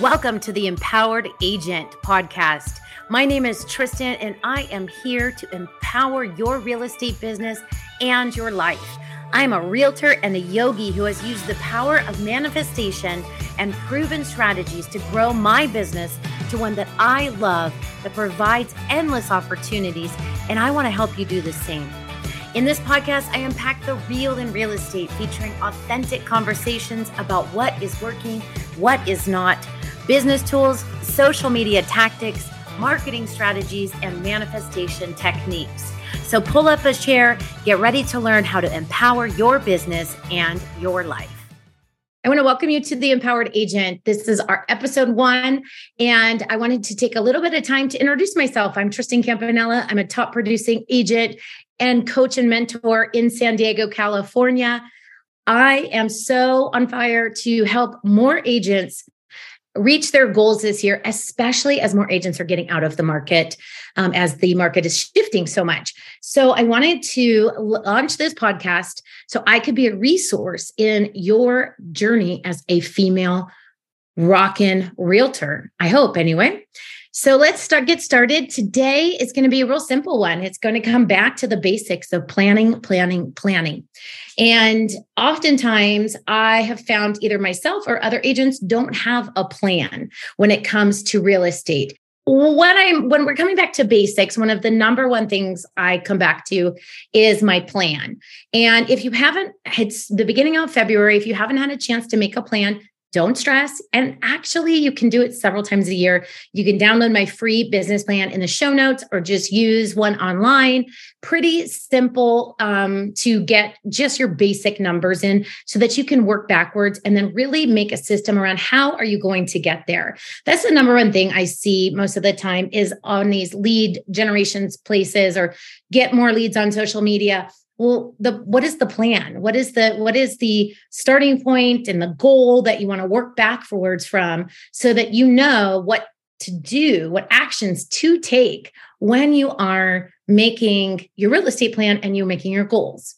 Welcome to the Empowered Agent podcast. My name is Tristen, and I am here to empower your real estate business and your life. I am a realtor and a yogi who has used the power of manifestation and proven strategies to grow my business to one that I love that provides endless opportunities, and I want to help you do the same. In this podcast, I unpack the real in real estate, featuring authentic conversations about what is working, what is not business tools, social media tactics, marketing strategies, and manifestation techniques. So pull up a chair, get ready to learn how to empower your business and your life. I want to welcome you to the Empowered Agent. This is our episode one, and I wanted to take a little bit of time to introduce myself. I'm Tristen Campanella. I'm a top producing agent and coach and mentor in San Diego, California. I am so on fire to help more agents reach their goals this year, especially as more agents are getting out of the market, um, as the market is shifting so much. So, I wanted to launch this podcast so I could be a resource in your journey as a female rockin' realtor. I hope, anyway. So let's start get started. Today is going to be a real simple one. It's going to come back to the basics of planning, planning, planning. And oftentimes I have found either myself or other agents don't have a plan when it comes to real estate. When I'm when we're coming back to basics, one of the number one things I come back to is my plan. And if you haven't, it's the beginning of February. If you haven't had a chance to make a plan, don't stress. And actually, you can do it several times a year. You can download my free business plan in the show notes or just use one online. Pretty simple um, to get just your basic numbers in so that you can work backwards and then really make a system around how are you going to get there. That's the number one thing I see most of the time is on these lead generations places or get more leads on social media well the what is the plan what is the what is the starting point and the goal that you want to work backwards from so that you know what to do what actions to take when you are making your real estate plan and you're making your goals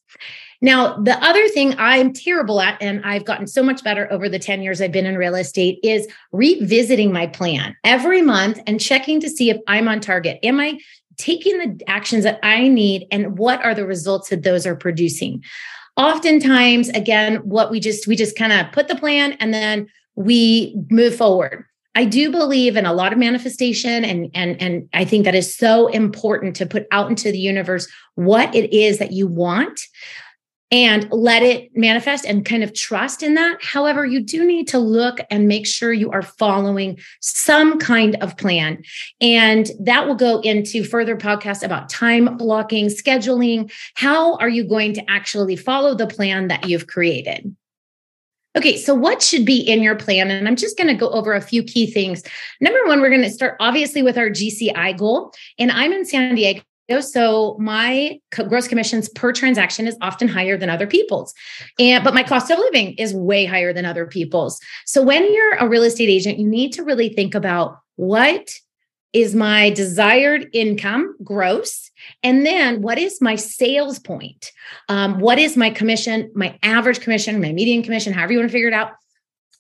now, the other thing I'm terrible at, and I've gotten so much better over the 10 years I've been in real estate, is revisiting my plan every month and checking to see if I'm on target. Am I taking the actions that I need and what are the results that those are producing. Oftentimes, again, what we just we just kind of put the plan and then we move forward. I do believe in a lot of manifestation and and and I think that is so important to put out into the universe what it is that you want and let it manifest and kind of trust in that. However, you do need to look and make sure you are following some kind of plan. And that will go into further podcasts about time blocking, scheduling. How are you going to actually follow the plan that you've created? Okay, so what should be in your plan? And I'm just going to go over a few key things. Number one, we're going to start obviously with our GCI goal. And I'm in San Diego so my gross commissions per transaction is often higher than other people's. And but my cost of living is way higher than other people's. So when you're a real estate agent, you need to really think about what is my desired income gross and then what is my sales point um, what is my commission my average commission my median commission however you want to figure it out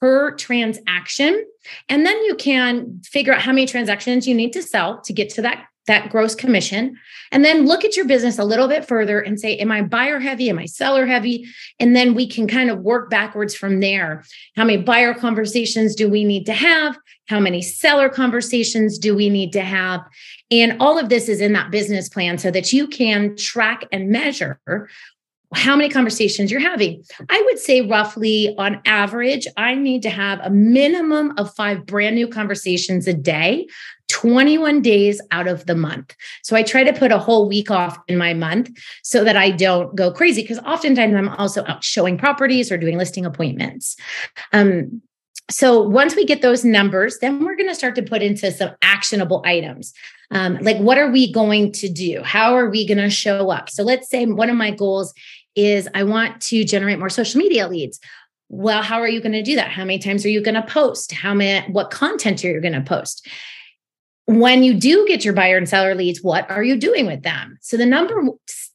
per transaction and then you can figure out how many transactions you need to sell to get to that that gross commission and then look at your business a little bit further and say am i buyer heavy? Am i seller heavy? And then we can kind of work backwards from there. How many buyer conversations do we need to have? How many seller conversations do we need to have? And all of this is in that business plan so that you can track and measure how many conversations you're having. I would say, roughly on average, I need to have a minimum of five brand new conversations a day 21 days out of the month. So I try to put a whole week off in my month so that I don't go crazy because oftentimes I'm also out showing properties or doing listing appointments. Um, so once we get those numbers, then we're going to start to put into some actionable items. Um, like, what are we going to do? How are we going to show up? So let's say one of my goals is I want to generate more social media leads well how are you going to do that how many times are you going to post how many what content are you going to post when you do get your buyer and seller leads, what are you doing with them? So, the number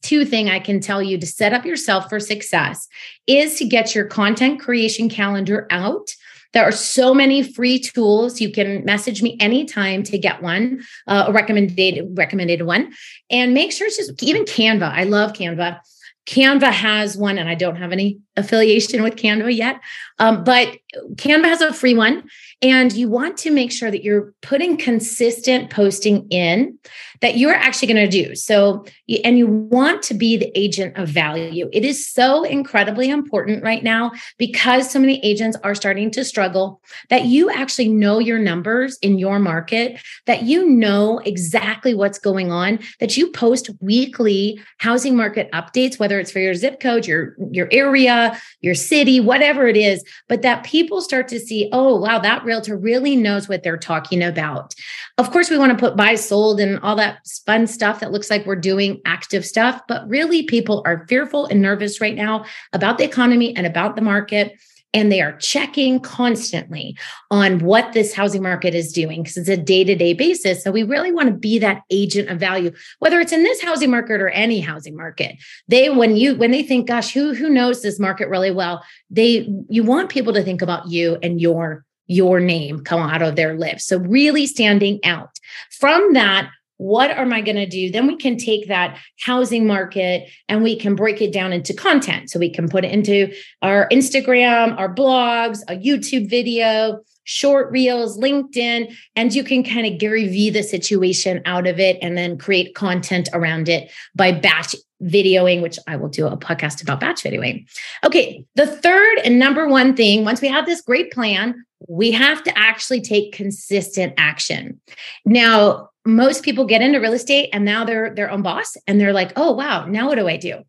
two thing I can tell you to set up yourself for success is to get your content creation calendar out There are so many free tools. You can message me anytime to get one, uh, a recommended recommended one, and make sure it's just even Canva. I love Canva. Canva has one, and I don't have any affiliation with Canva yet, um, but Canva has a free one. And you want to make sure that you're putting consistent posting in that you're actually going to do. So, and you want to be the agent of value. It is so incredibly important right now because so many agents are starting to struggle that you actually know your numbers in your market, that you know exactly what's going on, that you post weekly housing market updates, whether it's for your zip code, your, your area, your city, whatever it is, but that people start to see, oh, wow, that realtor really knows what they're talking about. Of course, we want to put buy sold and all that fun stuff that looks like we're doing active stuff, but really people are fearful and nervous right now about the economy and about the market and they are checking constantly on what this housing market is doing because it's a day-to-day basis so we really want to be that agent of value whether it's in this housing market or any housing market they when you when they think gosh who who knows this market really well they you want people to think about you and your your name come out of their lips. So, really standing out. From that, what am I going to do? Then we can take that housing market and we can break it down into content. So we can put it into our Instagram, our blogs, a YouTube video, short reels, LinkedIn, and you can kind of Gary V the situation out of it and then create content around it by batch videoing, which I will do a podcast about batch videoing. Okay, the third and number one thing, once we have this great plan, we have to actually take consistent action. Now, most people get into real estate and now they're their own boss and they're like, "Oh, wow, now what do I do?"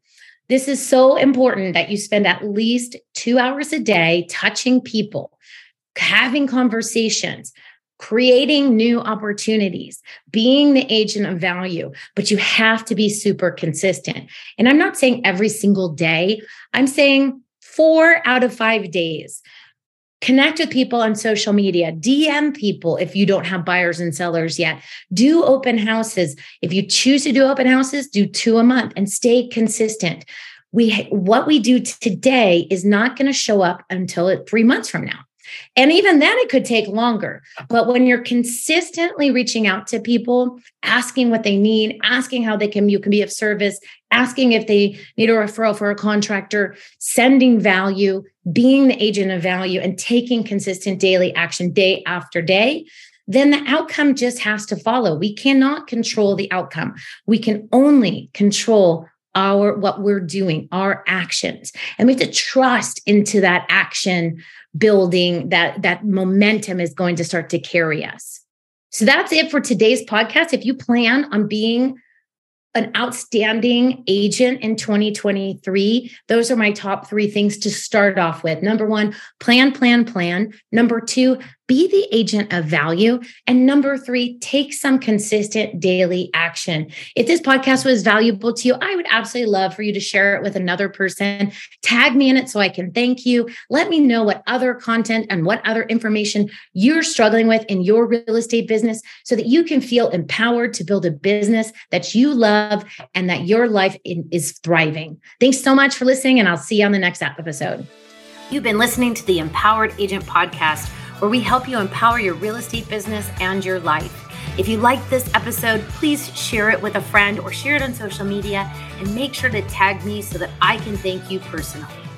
This is so important that you spend at least 2 hours a day touching people, having conversations, creating new opportunities, being the agent of value, but you have to be super consistent. And I'm not saying every single day, I'm saying 4 out of 5 days. Connect with people on social media, DM people if you don't have buyers and sellers yet. Do open houses. If you choose to do open houses, do two a month and stay consistent. We what we do today is not going to show up until it, 3 months from now. And even then, it could take longer. But when you're consistently reaching out to people, asking what they need, asking how they can, you can be of service, asking if they need a referral for a contractor, sending value, being the agent of value, and taking consistent daily action day after day, then the outcome just has to follow. We cannot control the outcome. We can only control our what we're doing our actions and we have to trust into that action building that that momentum is going to start to carry us so that's it for today's podcast if you plan on being an outstanding agent in 2023 those are my top 3 things to start off with. Number 1 plan plan plan. Number 2 be the agent of value. And number three, take some consistent daily action. If this podcast was valuable to you, I would absolutely love for you to share it with another person. Tag me in it so I can thank you. Let me know what other content and what other information you're struggling with in your real estate business so that you can feel empowered to build a business that you love and that your life is thriving. Thanks so much for listening, and I'll see you on the next episode. You've been listening to the Empowered Agent Podcast where we help you empower your real estate business and your life. If you like this episode, please share it with a friend or share it on social media and make sure to tag me so that I can thank you personally.